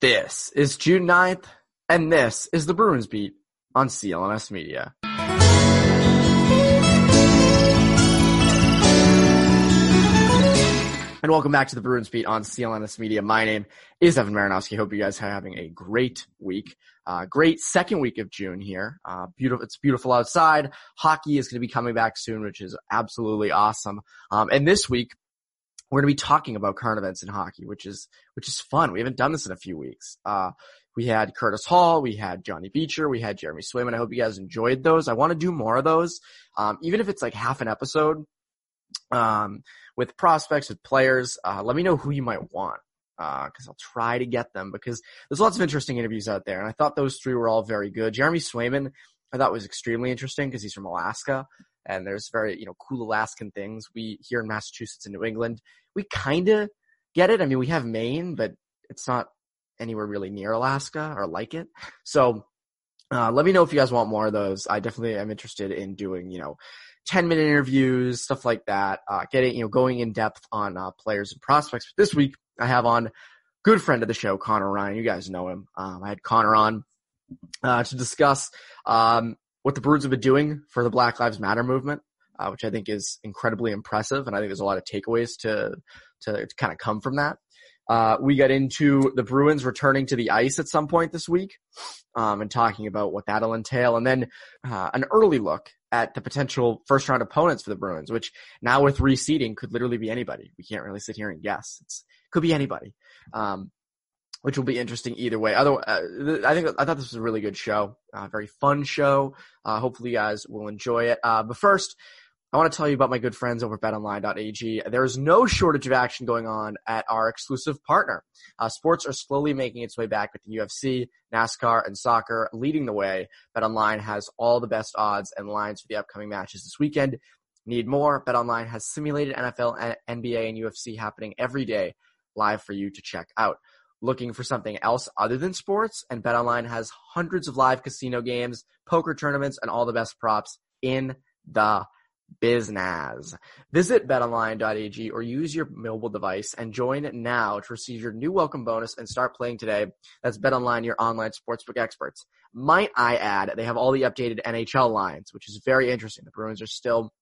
This is June 9th, and this is the Bruins Beat on CLNS Media. And welcome back to the Bruins Beat on CLNS Media. My name is Evan Marinofsky. Hope you guys are having a great week. Uh, great second week of June here. Uh, beautiful. It's beautiful outside. Hockey is going to be coming back soon, which is absolutely awesome. Um, and this week, we're going to be talking about current events in hockey, which is, which is fun. We haven't done this in a few weeks. Uh, we had Curtis Hall, we had Johnny Beecher, we had Jeremy Swayman. I hope you guys enjoyed those. I want to do more of those. Um, even if it's like half an episode, um, with prospects, with players, uh, let me know who you might want. Uh, cause I'll try to get them because there's lots of interesting interviews out there. And I thought those three were all very good. Jeremy Swayman, I thought was extremely interesting because he's from Alaska and there's very, you know, cool Alaskan things. We here in Massachusetts and New England, we kind of get it. I mean, we have Maine, but it's not anywhere really near Alaska or like it. So, uh, let me know if you guys want more of those. I definitely am interested in doing, you know, 10 minute interviews, stuff like that, uh, getting, you know, going in depth on, uh, players and prospects. But this week I have on good friend of the show, Connor Ryan. You guys know him. Um, I had Connor on, uh, to discuss, um, what the Bruins have been doing for the Black Lives Matter movement, uh, which I think is incredibly impressive. And I think there's a lot of takeaways to, to, to kind of come from that. Uh, we got into the Bruins returning to the ice at some point this week, um, and talking about what that'll entail. And then, uh, an early look at the potential first round opponents for the Bruins, which now with reseeding could literally be anybody. We can't really sit here and guess. It's, could be anybody. Um, which will be interesting either way. Other, uh, I think I thought this was a really good show, uh, very fun show. Uh, hopefully, you guys will enjoy it. Uh, but first, I want to tell you about my good friends over at BetOnline.ag. There is no shortage of action going on at our exclusive partner. Uh, sports are slowly making its way back with the UFC, NASCAR, and soccer leading the way. BetOnline has all the best odds and lines for the upcoming matches this weekend. Need more? BetOnline has simulated NFL, NBA, and UFC happening every day live for you to check out looking for something else other than sports, and BetOnline has hundreds of live casino games, poker tournaments, and all the best props in the business. Visit betonline.ag or use your mobile device and join now to receive your new welcome bonus and start playing today. That's BetOnline, your online sportsbook experts. Might I add, they have all the updated NHL lines, which is very interesting. The Bruins are still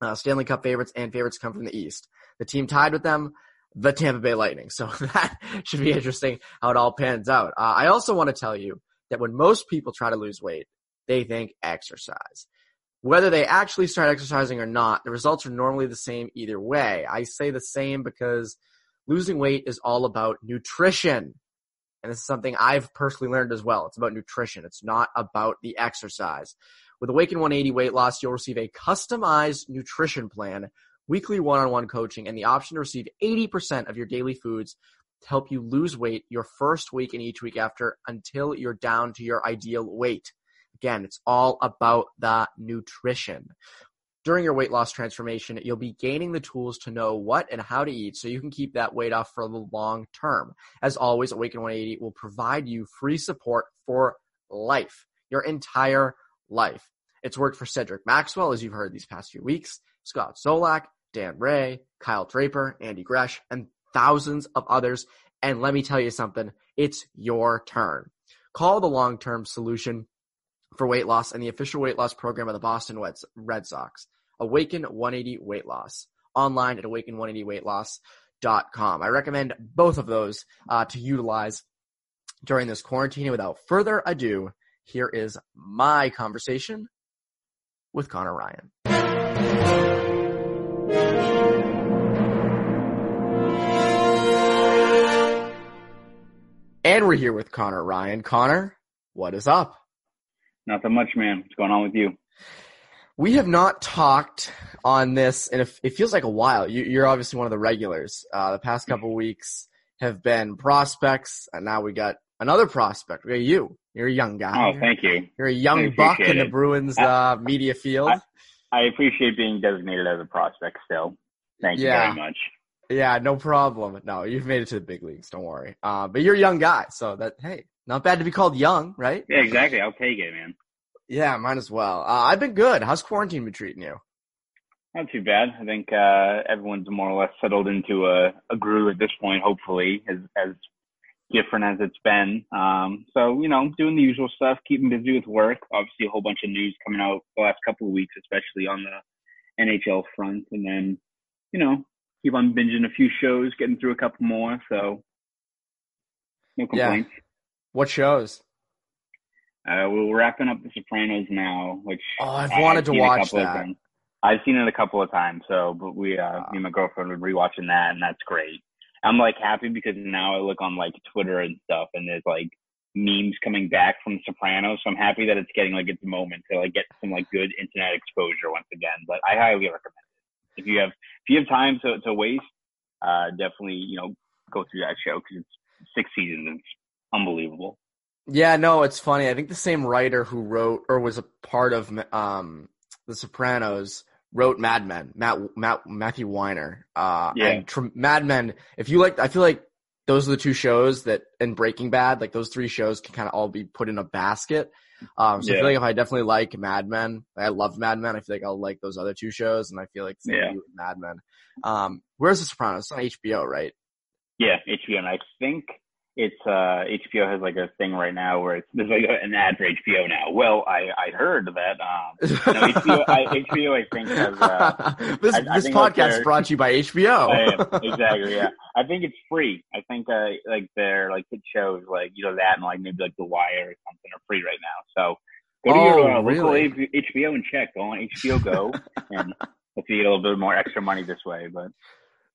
uh, Stanley Cup favorites and favorites come from the East. The team tied with them the Tampa Bay Lightning. So that should be interesting how it all pans out. Uh, I also want to tell you that when most people try to lose weight, they think exercise. Whether they actually start exercising or not, the results are normally the same either way. I say the same because losing weight is all about nutrition. And this is something I've personally learned as well. It's about nutrition. It's not about the exercise. With Awaken 180 weight loss, you'll receive a customized nutrition plan weekly one-on-one coaching, and the option to receive 80% of your daily foods to help you lose weight your first week and each week after until you're down to your ideal weight. Again, it's all about the nutrition. During your weight loss transformation, you'll be gaining the tools to know what and how to eat so you can keep that weight off for the long term. As always, Awaken 180 will provide you free support for life, your entire life. It's worked for Cedric Maxwell, as you've heard these past few weeks, Scott Zolak, Dan Ray, Kyle Draper, Andy Gresh, and thousands of others. And let me tell you something, it's your turn. Call the long-term solution for weight loss and the official weight loss program of the Boston Red Sox. Awaken 180 Weight Loss. Online at awaken180weightloss.com. I recommend both of those uh, to utilize during this quarantine. And without further ado, here is my conversation with Connor Ryan. And we're here with Connor Ryan. Connor, what is up? Nothing much, man. What's going on with you? We have not talked on this, and it feels like a while. You, are obviously one of the regulars. Uh, the past couple weeks have been prospects, and now we got another prospect. We got you. You're a young guy. Oh, thank you. You're a young buck in the Bruins uh, media field. I, I, appreciate being designated as a prospect still. Thank yeah. you very much. Yeah, no problem. No, you've made it to the big leagues. Don't worry. Uh, but you're a young guy, so that hey, not bad to be called young, right? Yeah, exactly. I'll take it, man. Yeah, mine as well. Uh, I've been good. How's quarantine been treating you? Not too bad. I think uh, everyone's more or less settled into a, a groove at this point. Hopefully, as as different as it's been. Um, so you know, doing the usual stuff, keeping busy with work. Obviously, a whole bunch of news coming out the last couple of weeks, especially on the NHL front, and then you know, keep on binging a few shows, getting through a couple more. So no complaints. Yeah. What shows? Uh, we're wrapping up The Sopranos now, which oh, I've wanted to watch that. I've seen it a couple of times, so but we, uh, me and my girlfriend were rewatching that, and that's great. I'm like happy because now I look on like Twitter and stuff, and there's like memes coming back from Sopranos. So I'm happy that it's getting like its moment to like get some like good internet exposure once again. But I highly recommend it if you have if you have time to to waste. Uh, definitely you know go through that show because it's six seasons. And it's unbelievable. Yeah, no, it's funny. I think the same writer who wrote or was a part of um, The Sopranos wrote Mad Men, Matt, Matt Matthew Weiner. Uh, yeah. And tr- Mad Men, if you like, I feel like those are the two shows that, and Breaking Bad, like those three shows can kind of all be put in a basket. Um, so yeah. I feel like if I definitely like Mad Men, I love Mad Men. I feel like I'll like those other two shows, and I feel like yeah. Mad Men. Um, where's The Sopranos? It's on HBO, right? Yeah, HBO, and I think it's uh HBO has like a thing right now where it's there's like an ad for HBO now. Well, I I heard that um no, HBO I, HBO I think has uh, this I, this I podcast is brought to you by HBO. exactly, yeah. I think it's free. I think uh like their like it shows like you know that and like maybe like The Wire or something are free right now. So go to oh, your uh, local really? HBO and check. Go on HBO Go and hopefully you get a little bit more extra money this way. But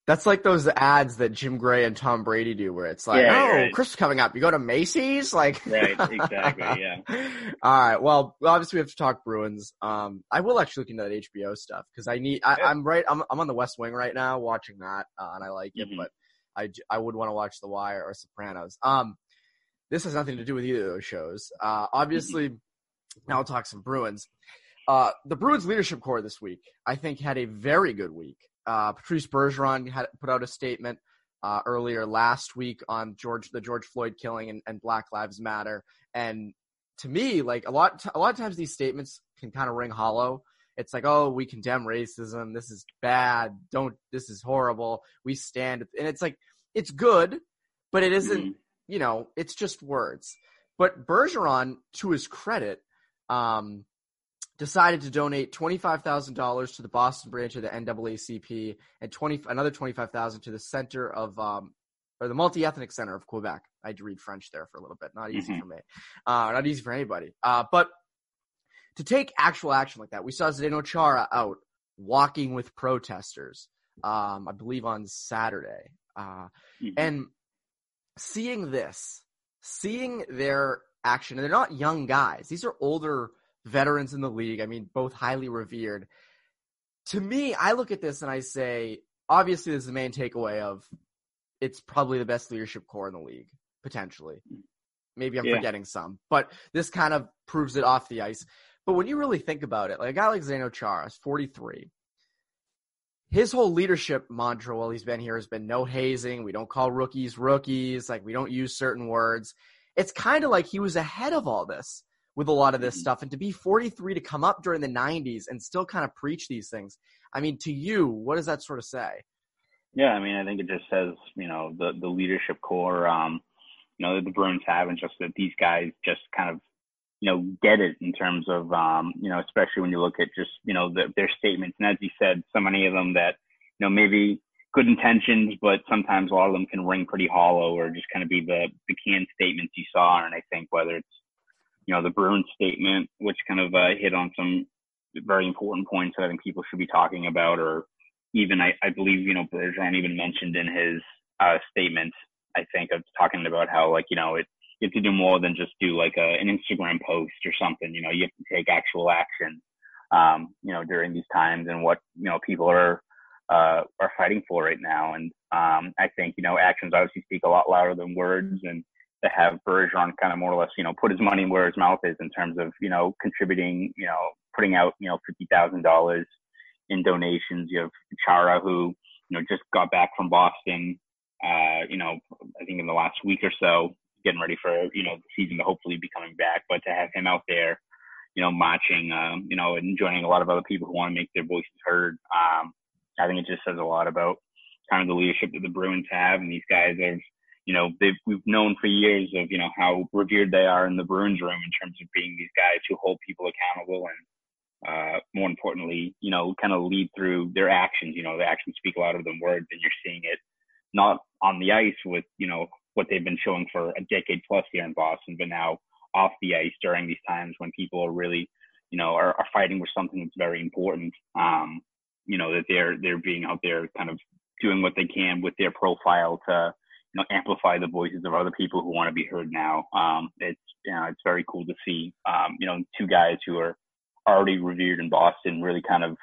that's like those ads that Jim Gray and Tom Brady do, where it's like, yeah, "Oh, right. Christmas coming up. You go to Macy's, like." right. Exactly. Yeah. All right. Well, obviously we have to talk Bruins. Um, I will actually look into that HBO stuff because I need. I, am right. I'm I'm on the West Wing right now watching that, uh, and I like it, mm-hmm. but I I would want to watch The Wire or Sopranos. Um, this has nothing to do with either of those shows. Uh, obviously, now we'll talk some Bruins. Uh, the Bruins leadership core this week, I think, had a very good week. Uh, Patrice Bergeron had put out a statement uh, earlier last week on George the George Floyd killing and, and, Black Lives Matter. And to me, like a lot a lot of times these statements can kind of ring hollow. It's like, oh, we condemn racism. This is bad. Don't. This is horrible. We stand. And it's like it's good, but it isn't. Mm-hmm. You know, it's just words. But Bergeron, to his credit, um, decided to donate $25,000 to the Boston branch of the NAACP and 20, another 25,000 to the Center of, um, or the Multi-Ethnic Center of Quebec. I had to read French there for a little bit. Not easy mm-hmm. for me. Uh, not easy for anybody. Uh, but to take actual action like that, we saw Zdeno Chara out walking with protesters, um, I believe on Saturday. Uh, mm-hmm. and seeing this, seeing their action, and they're not young guys. These are older veterans in the league. I mean, both highly revered. To me, I look at this and I say, obviously, this is the main takeaway of it's probably the best leadership core in the league, potentially. Maybe I'm yeah. forgetting some, but this kind of proves it off the ice. But when you really think about it, like a guy like Zdeno Chara is 43. His whole leadership mantra while he's been here has been no hazing. We don't call rookies rookies. Like we don't use certain words. It's kind of like he was ahead of all this with a lot of this mm-hmm. stuff. And to be 43 to come up during the 90s and still kind of preach these things, I mean, to you, what does that sort of say? Yeah, I mean, I think it just says, you know, the the leadership core, um, you know, that the Bruins have, and just that these guys just kind of, you know, get it in terms of, um, you know, especially when you look at just, you know, the, their statements. And as you said, so many of them that, you know, maybe good intentions, but sometimes a lot of them can ring pretty hollow or just kind of be the the canned statements you saw, and I think whether it's you know the Bruins statement, which kind of uh, hit on some very important points that I think people should be talking about, or even I, I believe you know Bergeron even mentioned in his uh, statement, I think of talking about how like you know it you have to do more than just do like a, an Instagram post or something. You know, you have to take actual action. Um, you know, during these times and what you know people are uh, are fighting for right now. And um, I think you know actions obviously speak a lot louder than words. And to have Bergeron kind of more or less you know put his money where his mouth is in terms of you know contributing, you know, putting out you know fifty thousand dollars in donations. You have Chara who you know just got back from Boston. Uh, you know, I think in the last week or so, getting ready for you know the season to hopefully be coming back. But to have him out there, you know, marching, um, you know, and joining a lot of other people who want to make their voices heard, um, I think it just says a lot about kind of the leadership that the Bruins have, and these guys have. You know, they've we've known for years of you know how revered they are in the Bruins room in terms of being these guys who hold people accountable and uh, more importantly, you know, kind of lead through their actions. You know, the actions speak louder than words, and you're seeing it not on the ice with, you know, what they've been showing for a decade plus here in Boston, but now off the ice during these times when people are really, you know, are, are fighting with something that's very important. Um, you know, that they're they're being out there kind of doing what they can with their profile to, you know, amplify the voices of other people who want to be heard now. Um, it's you know, it's very cool to see um, you know, two guys who are already revered in Boston really kind of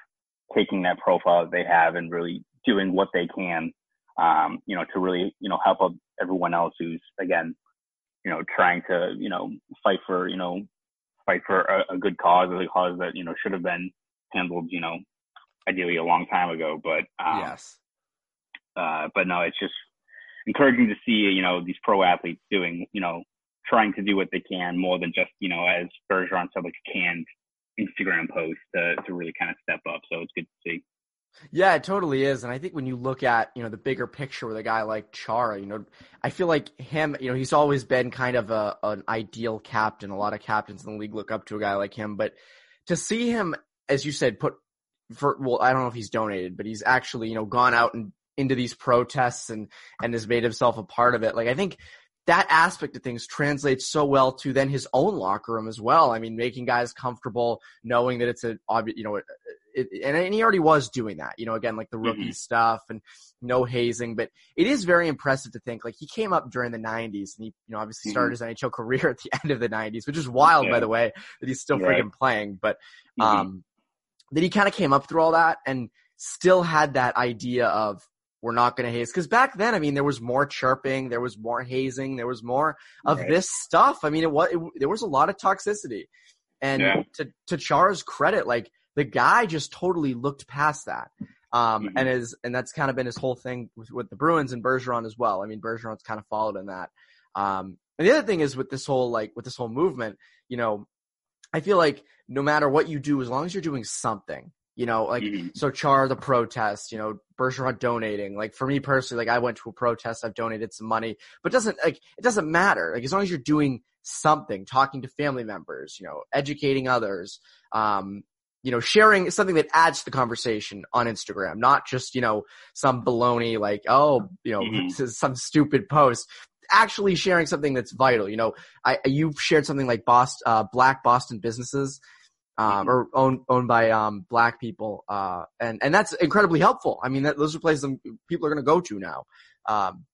taking that profile that they have and really doing what they can um, you know, to really, you know, help everyone else who's again, you know, trying to, you know, fight for, you know, fight for a, a good cause, a cause that you know should have been handled, you know, ideally a long time ago. But um, yes, uh, but no, it's just encouraging to see, you know, these pro athletes doing, you know, trying to do what they can more than just, you know, as Bergeron said, like a canned Instagram post to to really kind of step up. So it's good to see. Yeah, it totally is. And I think when you look at, you know, the bigger picture with a guy like Chara, you know, I feel like him, you know, he's always been kind of a an ideal captain. A lot of captains in the league look up to a guy like him. But to see him, as you said, put for well, I don't know if he's donated, but he's actually, you know, gone out and into these protests and and has made himself a part of it. Like I think that aspect of things translates so well to then his own locker room as well. I mean, making guys comfortable, knowing that it's a, you know, it, and he already was doing that, you know, again, like the rookie mm-hmm. stuff and no hazing, but it is very impressive to think like he came up during the nineties and he, you know, obviously started mm-hmm. his NHL career at the end of the nineties, which is wild, yeah. by the way, that he's still right. freaking playing, but, mm-hmm. um, that he kind of came up through all that and still had that idea of, we're not going to haze. Cause back then, I mean, there was more chirping, there was more hazing, there was more of right. this stuff. I mean, it was, it, there was a lot of toxicity. And yeah. to, to Chara's credit, like the guy just totally looked past that. Um, mm-hmm. and is, and that's kind of been his whole thing with, with the Bruins and Bergeron as well. I mean, Bergeron's kind of followed in that. Um, and the other thing is with this whole, like, with this whole movement, you know, I feel like no matter what you do, as long as you're doing something, you know, like mm-hmm. so Char the protest, you know, Bergeron donating. Like for me personally, like I went to a protest, I've donated some money, but doesn't like it doesn't matter. Like as long as you're doing something, talking to family members, you know, educating others, um, you know, sharing something that adds to the conversation on Instagram, not just, you know, some baloney like, oh, you know, mm-hmm. some stupid post. Actually sharing something that's vital. You know, I, you've shared something like Boston, uh, black Boston businesses um, mm-hmm. or owned owned by um, black people, uh, and and that's incredibly helpful. I mean, that, those are places people are going to go to now. Um,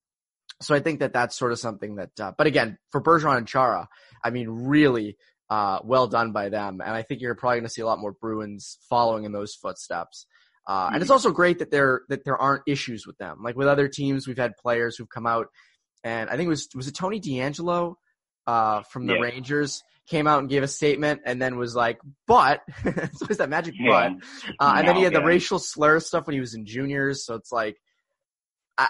so I think that that's sort of something that. Uh, but again, for Bergeron and Chara, I mean, really uh, well done by them, and I think you're probably going to see a lot more Bruins following in those footsteps. Uh, mm-hmm. And it's mm-hmm. also great that there that there aren't issues with them. Like with other teams, we've had players who've come out, and I think it was was it Tony DeAngelo uh, from the yeah. Rangers came out and gave a statement and then was like, but, it's that magic yeah. but. Uh, and then he had the racial slur stuff when he was in juniors. So it's like, I,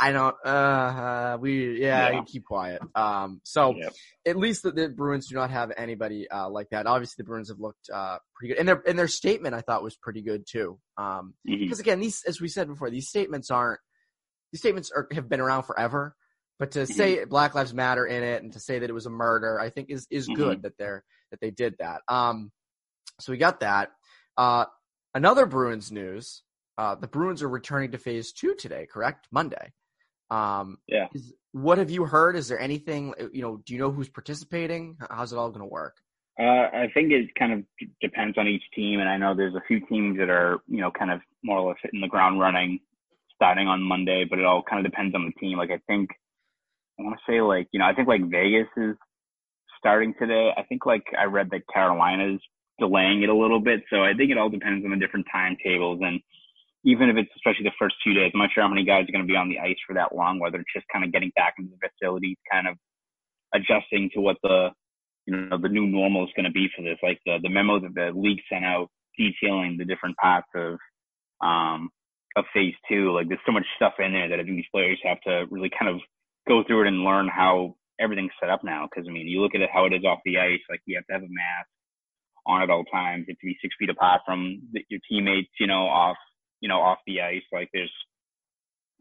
I, don't, uh, uh we, yeah, yeah. keep quiet. Um, so yep. at least the, the, Bruins do not have anybody, uh, like that. Obviously the Bruins have looked, uh, pretty good. And their, and their statement I thought was pretty good too. Um, mm-hmm. cause again, these, as we said before, these statements aren't, these statements are, have been around forever. But to say mm-hmm. Black Lives Matter in it and to say that it was a murder, I think is is mm-hmm. good that they're that they did that. Um, so we got that. Uh, another Bruins news. Uh, the Bruins are returning to Phase Two today, correct? Monday. Um, yeah. Is, what have you heard? Is there anything, you know, do you know who's participating? How's it all going to work? Uh, I think it kind of depends on each team, and I know there's a few teams that are, you know, kind of more or less hitting the ground running, starting on Monday. But it all kind of depends on the team. Like I think, I want to say like, you know, I think like Vegas is starting today. I think like I read that Carolina's delaying it a little bit. So I think it all depends on the different timetables and even if it's especially the first two days, I'm not sure how many guys are going to be on the ice for that long, whether it's just kind of getting back into the facilities, kind of adjusting to what the, you know, the new normal is going to be for this. Like the, the memo that the league sent out detailing the different parts of, um, of phase two. Like there's so much stuff in there that I think these players have to really kind of go through it and learn how everything's set up now. Cause I mean, you look at it, how it is off the ice, like you have to have a mask on at all times. You have to be six feet apart from the, your teammates, you know, off you know, off the ice. Like there's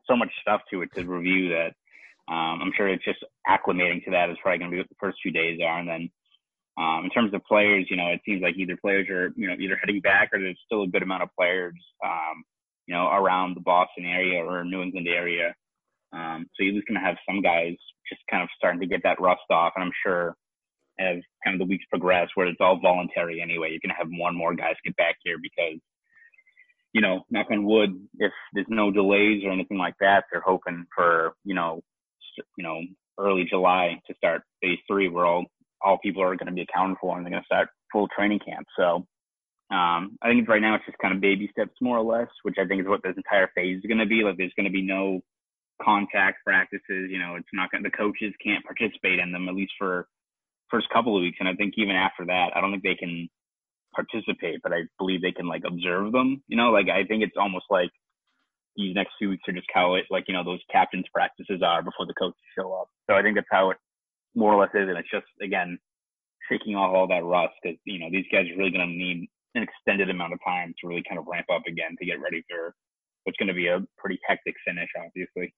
so much stuff to it to review that um, I'm sure it's just acclimating to that is probably going to be what the first few days are. And then um, in terms of players, you know, it seems like either players are, you know, either heading back or there's still a good amount of players, um, you know, around the Boston area or New England area. Um, so you're just going to have some guys just kind of starting to get that rust off. And I'm sure as kind of the weeks progress, where it's all voluntary anyway, you're going to have more and more guys get back here because you know, knock on wood, if there's no delays or anything like that, they're hoping for, you know, you know, early July to start phase three where all, all people are going to be accounted for and they're going to start full training camp. So, um, I think right now it's just kind of baby steps more or less, which I think is what this entire phase is going to be. Like there's going to be no contact practices. You know, it's not going the coaches can't participate in them at least for first couple of weeks. And I think even after that, I don't think they can participate, but I believe they can like observe them. You know, like I think it's almost like these next few weeks are just how it like you know those captains practices are before the coaches show up. So I think that's how it more or less is, and it's just again shaking off all that rust because you know these guys are really going to need an extended amount of time to really kind of ramp up again to get ready for what's going to be a pretty hectic finish, obviously.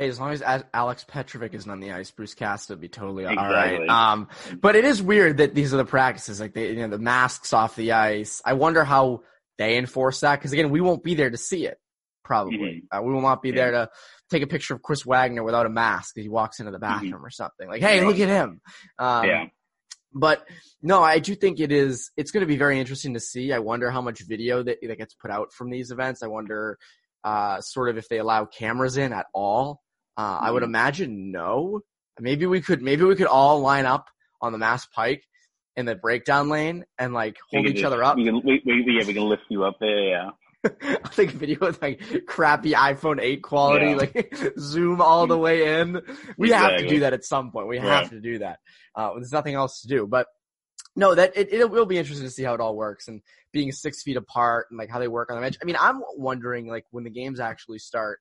Hey, as long as Alex Petrovic isn't on the ice, Bruce Cassidy will be totally exactly. all right. Um, but it is weird that these are the practices, like they, you know, the masks off the ice. I wonder how they enforce that because again, we won't be there to see it. Probably, mm-hmm. uh, we will not be yeah. there to take a picture of Chris Wagner without a mask as he walks into the mm-hmm. bathroom mm-hmm. or something. Like, hey, look at him. Um, yeah. But no, I do think it is. It's going to be very interesting to see. I wonder how much video that that gets put out from these events. I wonder, uh, sort of if they allow cameras in at all. Uh, I would mm-hmm. imagine no. Maybe we could maybe we could all line up on the Mass Pike in the breakdown lane and like hold each just, other up. We can, we, we, yeah, we can lift you up there. Yeah. I think video with like crappy iPhone 8 quality, yeah. like zoom all the way in. We exactly. have to do that at some point. We have right. to do that. Uh, there's nothing else to do, but no, that it, it will be interesting to see how it all works and being six feet apart and like how they work on the bench. I mean, I'm wondering like when the games actually start,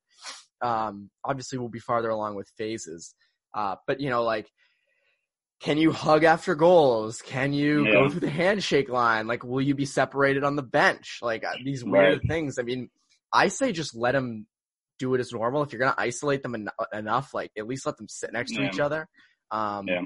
um, obviously we'll be farther along with phases. Uh, but you know, like, can you hug after goals? Can you yeah. go through the handshake line? Like, will you be separated on the bench? Like uh, these weird right. things. I mean, I say just let them do it as normal. If you're going to isolate them en- enough, like at least let them sit next to each other. Um, yeah.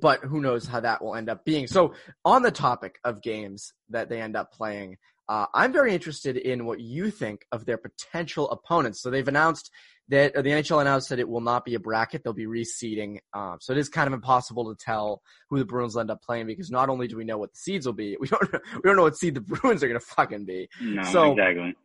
But who knows how that will end up being. So on the topic of games that they end up playing, uh, I'm very interested in what you think of their potential opponents. So they've announced that the NHL announced that it will not be a bracket; they'll be reseeding. Um, so it is kind of impossible to tell who the Bruins will end up playing because not only do we know what the seeds will be, we don't we don't know what seed the Bruins are going to fucking be. No, so, exactly.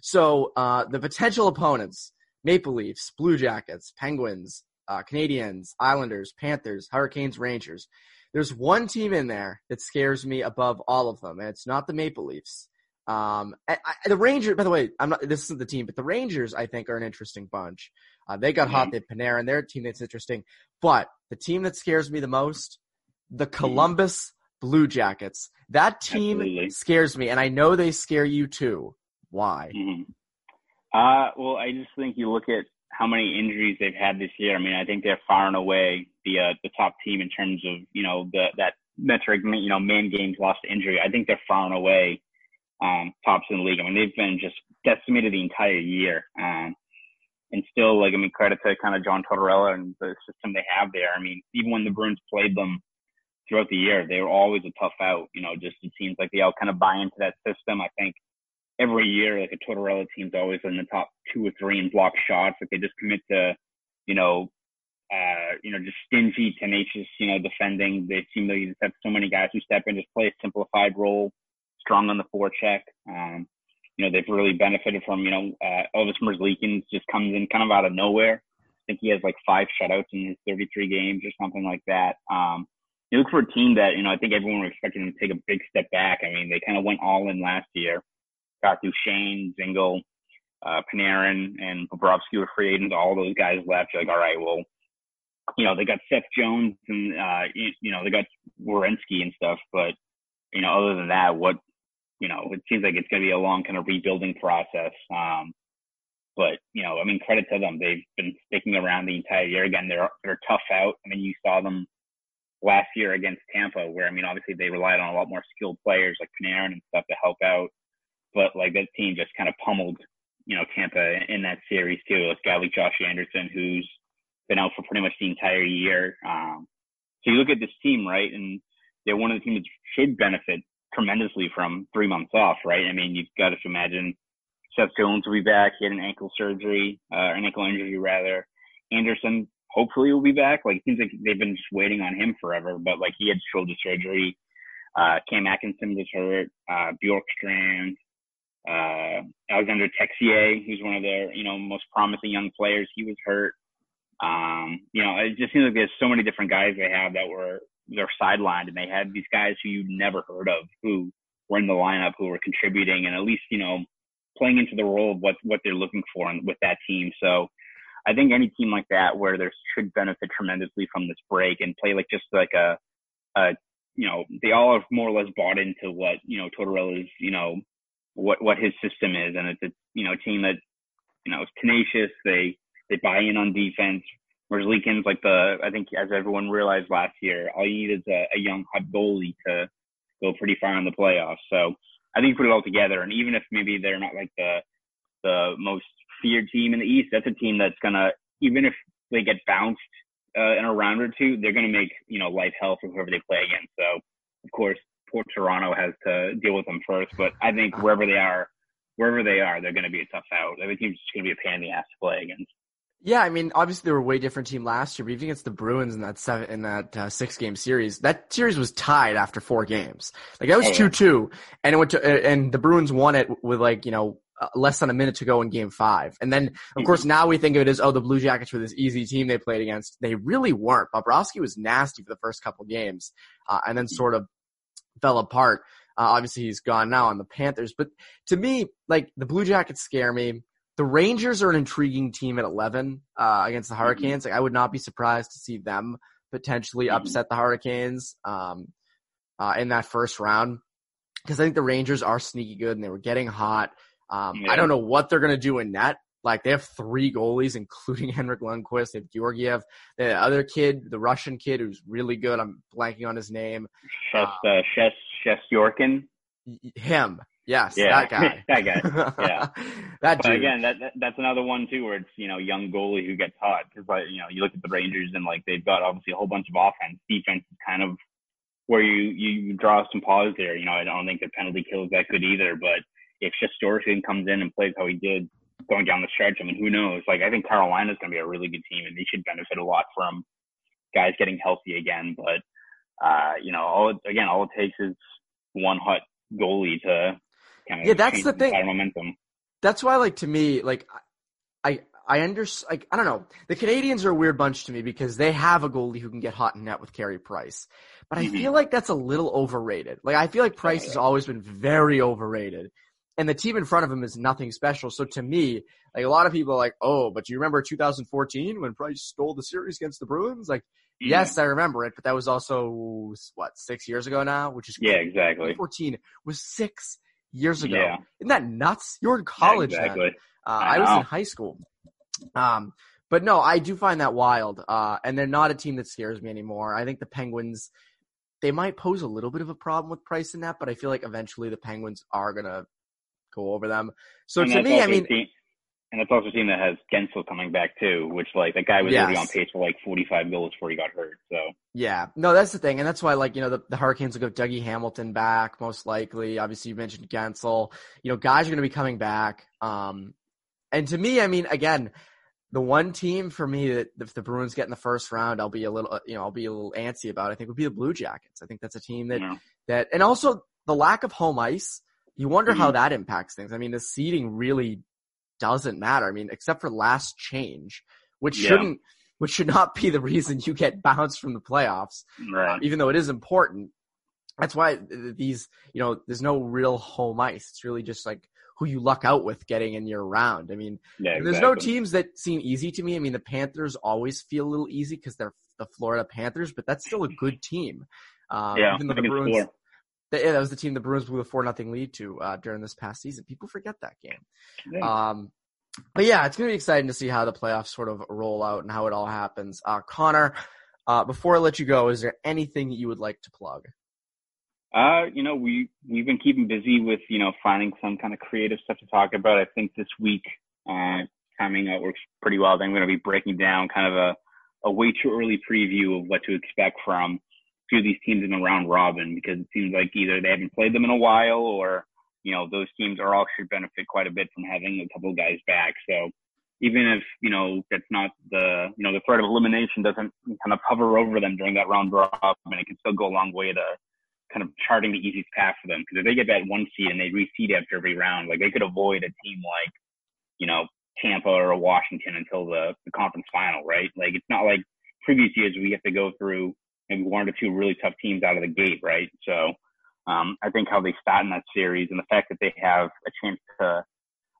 So uh, the potential opponents: Maple Leafs, Blue Jackets, Penguins, uh, Canadiens, Islanders, Panthers, Hurricanes, Rangers. There's one team in there that scares me above all of them, and it's not the Maple Leafs. Um, I, I, the Rangers, by the way, I'm not, this isn't the team, but the Rangers, I think, are an interesting bunch. Uh, they got mm-hmm. hot. They Panarin. They're a team that's interesting. But the team that scares me the most, the mm-hmm. Columbus. Blue Jackets. That team Absolutely. scares me, and I know they scare you too. Why? Mm-hmm. Uh, well, I just think you look at how many injuries they've had this year. I mean, I think they're far and away the uh, the top team in terms of you know the that metric, you know, man games lost to injury. I think they're far and away um, tops in the league. I mean, they've been just decimated the entire year. Um, and still, like, I mean, credit to kind of John Tortorella and the system they have there. I mean, even when the Bruins played them throughout the year, they were always a tough out. You know, just it seems like they all kind of buy into that system. I think every year, like a Tortorella team's always in the top two or three in block shots. Like they just commit to, you know, uh, you know, just stingy, tenacious, you know, defending. They seem to just have so many guys who step in, just play a simplified role, strong on the forecheck. Um, you know, they've really benefited from, you know, uh, Elvis Merzlikins just comes in kind of out of nowhere. I think he has like five shutouts in his 33 games or something like that. Um, you look for a team that, you know, I think everyone was expecting to take a big step back. I mean, they kind of went all in last year. Got Duchene, Dzingel, uh, Panarin, and Bobrovsky were free agents. All those guys left. You're like, all right, well, you know, they got Seth Jones and, uh, you, you know, they got Werenski and stuff. But, you know, other than that, what, you know, it seems like it's going to be a long kind of rebuilding process. Um, but, you know, I mean, credit to them. They've been sticking around the entire year. Again, they're, they're tough out. I mean, you saw them last year against Tampa, where, I mean, obviously they relied on a lot more skilled players like Panarin and stuff to help out. But, like, that team just kind of pummeled, you know, Tampa in that series, too. It's like Josh Anderson, who's been out for pretty much the entire year. Um, so you look at this team, right, and they're one of the teams that should benefit tremendously from three months off, right? I mean, you've got to imagine Seth Jones will be back. He had an ankle surgery, uh, an ankle injury rather. Anderson hopefully will be back. Like it seems like they've been just waiting on him forever, but like he had shoulder surgery. Uh, Cam Atkinson was hurt. Uh, Bjorkstrand, uh, Alexander Texier, who's one of their you know most promising young players, he was hurt. Um, you know, it just seems like there's so many different guys they have that were they're sidelined, and they have these guys who you'd never heard of who were in the lineup who were contributing and at least you know playing into the role of what what they're looking for with that team. So I think any team like that where there should benefit tremendously from this break and play like just like a, a you know, they all have more or less bought into what, you know, Tortorella's, you know, what, what his system is. And it's a, you know, team that, you know, is tenacious. They, they buy in on defense. Merzlikins, like the, I think as everyone realized last year, all you need is a, a young hot goalie to go pretty far in the playoffs. So I think you put it all together. And even if maybe they're not like the, the most feared team in the East, that's a team that's to, even if they get bounced uh, in a round or two, they're to make, you know, life hell for whoever they play against. So, of course, Port Toronto has to deal with them first. But I think wherever they are, wherever they are, they're to be a tough out. Every team's just to be a pain in the ass to play against. Yeah, I mean, obviously they were a way different team last year, but even against the Bruins in that seven in that uh, six game series, that series was tied after four games. Like that was two two, and it went to and the Bruins won it with like you know uh, less than a minute to go in game five. And then, of mm-hmm. course, now we think of it as, oh, the Blue Jackets were this easy team they played against. They really weren't. Bobrovsky was nasty for the first couple games, uh, and then sort of fell apart. Uh, obviously he's gone now on the Panthers, but to me, like the Blue Jackets scare me. The Rangers are an intriguing team at 11 uh, against the mm-hmm. Hurricanes. Like I would not be surprised to see them potentially mm-hmm. upset the Hurricanes um, uh, in that first round because I think the Rangers are sneaky good and they were getting hot. Um, yeah. I don't know what they're gonna do in net. Like they have three goalies, including Henrik Lundqvist. They have Georgiev. The other kid, the Russian kid, who's really good. I'm blanking on his name. Shes, uh, Shes, Shes Yorkin. Him. Yes, yeah. that guy. that guy. Yeah. that but again, that, that, that's another one too, where it's you know young goalie who gets hot because like you know you look at the Rangers and like they've got obviously a whole bunch of offense. Defense is kind of where you you draw some pause there. You know I don't think the penalty kill is that good either, but if Shesterkin comes in and plays how he did going down the stretch, I mean who knows? Like I think Carolina's going to be a really good team and they should benefit a lot from guys getting healthy again. But uh, you know, all again, all it takes is one hot goalie to kind of yeah, that's the thing. Momentum. That's why, like to me, like I I understand. Like I don't know, the Canadiens are a weird bunch to me because they have a goalie who can get hot in net with Carey Price, but I mm-hmm. feel like that's a little overrated. Like I feel like Price has always been very overrated. And the team in front of him is nothing special. So to me, like a lot of people are like, oh, but you remember 2014 when Price stole the series against the Bruins? Like, mm-hmm. yes, I remember it, but that was also what six years ago now, which is yeah, exactly. 2014 was six years ago. Yeah. Isn't that nuts? You were in college yeah, exactly. then. Uh, I, I was in high school. Um, but no, I do find that wild. Uh, and they're not a team that scares me anymore. I think the Penguins, they might pose a little bit of a problem with Price in that, but I feel like eventually the Penguins are gonna go over them. So and to me, I mean, team, and it's also a team that has Guentzel coming back too, which like that guy was yes. on pace for like 45 goals before he got hurt. So yeah, no, that's the thing, and that's why like you know the, the Hurricanes will go Dougie Hamilton back most likely. Obviously, you mentioned Guentzel. You know, guys are going to be coming back. Um, and to me, I mean, again, the one team for me that if the Bruins get in the first round, I'll be a little, you know, I'll be a little antsy about. I think would be the Blue Jackets. I think that's a team that Yeah. that, and also the lack of home ice. You wonder Mm-hmm. how that impacts things. I mean, the seeding really doesn't matter. I mean, except for last change, which Yeah. shouldn't, which should not be the reason you get bounced from the playoffs, Right. even though it is important. That's why these, you know, there's no real home ice. It's really just like who you luck out with getting in your round. I mean, Yeah. there's no teams that seem easy to me. I mean, the Panthers always feel a little easy because they're the Florida Panthers, but that's still a good team. Um, Yeah. even though the Bruins, yeah, that was the team the Bruins blew a four nothing lead to uh, during this past season. People forget that game. Yeah. Um, but yeah, it's gonna be exciting to see how the playoffs sort of roll out and how it all happens. Uh, Connor, uh, before I let you go, is there anything that you would like to plug? Uh, you know, we we've been keeping busy with you know finding some kind of creative stuff to talk about. I think this week, uh, timing out works pretty well. Then I'm going to be breaking down kind of a a way too early preview of what to expect from a these teams in the round robin because it seems like either they haven't played them in a while or you know those teams are all should benefit quite a bit from having a couple of guys back. So even if you know that's not the you know the threat of elimination doesn't kind of hover over them during that round robin, it can still go a long way to kind of charting the easiest path for them. Because if they get that one seed and they reseed after every round, like they could avoid a team like, you know, Tampa or Washington until the, the conference final, right? Like it's not like previous years we have to go through maybe one or two really tough teams out of the gate, right? So um, I think how they start in that series and the fact that they have a chance to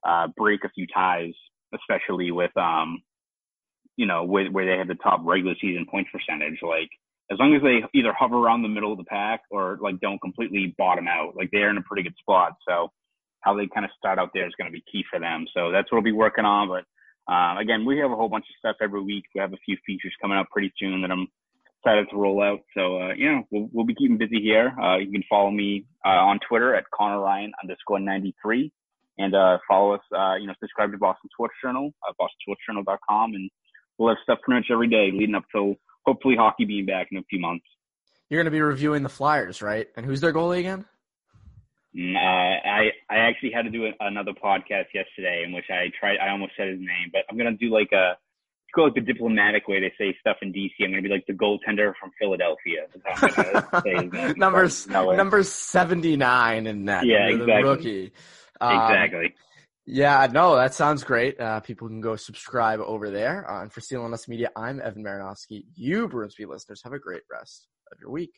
uh, break a few ties, especially with um, you know, with, where they have the top regular season points percentage, like as long as they either hover around the middle of the pack or like don't completely bottom out, like they're in a pretty good spot. So how they kind of start out there is going to be key for them. So that's what we'll be working on. But uh, again, we have a whole bunch of stuff every week. We have a few features coming up pretty soon that I'm excited to roll out. So uh, you know, we'll, we'll be keeping busy here. Uh, you can follow me uh, on Twitter at Connor Ryan underscore 93 and uh, follow us. Uh, you know, subscribe to Boston Sports Journal, uh, BostonSportsJournal.com, and we'll have stuff pretty much every day leading up to hopefully hockey being back in a few months. You're gonna be reviewing the Flyers, right? And who's their goalie again? Mm, Uh, I I actually had to do a, another podcast yesterday in which I tried. I almost said his name, but I'm gonna do like a go like the diplomatic way they say stuff in DC. I'm gonna be like the goaltender from Philadelphia. is how I'm gonna say his name. number number seventy nine in that. Yeah, under the exactly. rookie. Um, exactly. Yeah, no, that sounds great. Uh, people can go subscribe over there. Uh, and for Us Media, I'm Evan Marinofsky. You, Bruins Beat listeners, have a great rest of your week.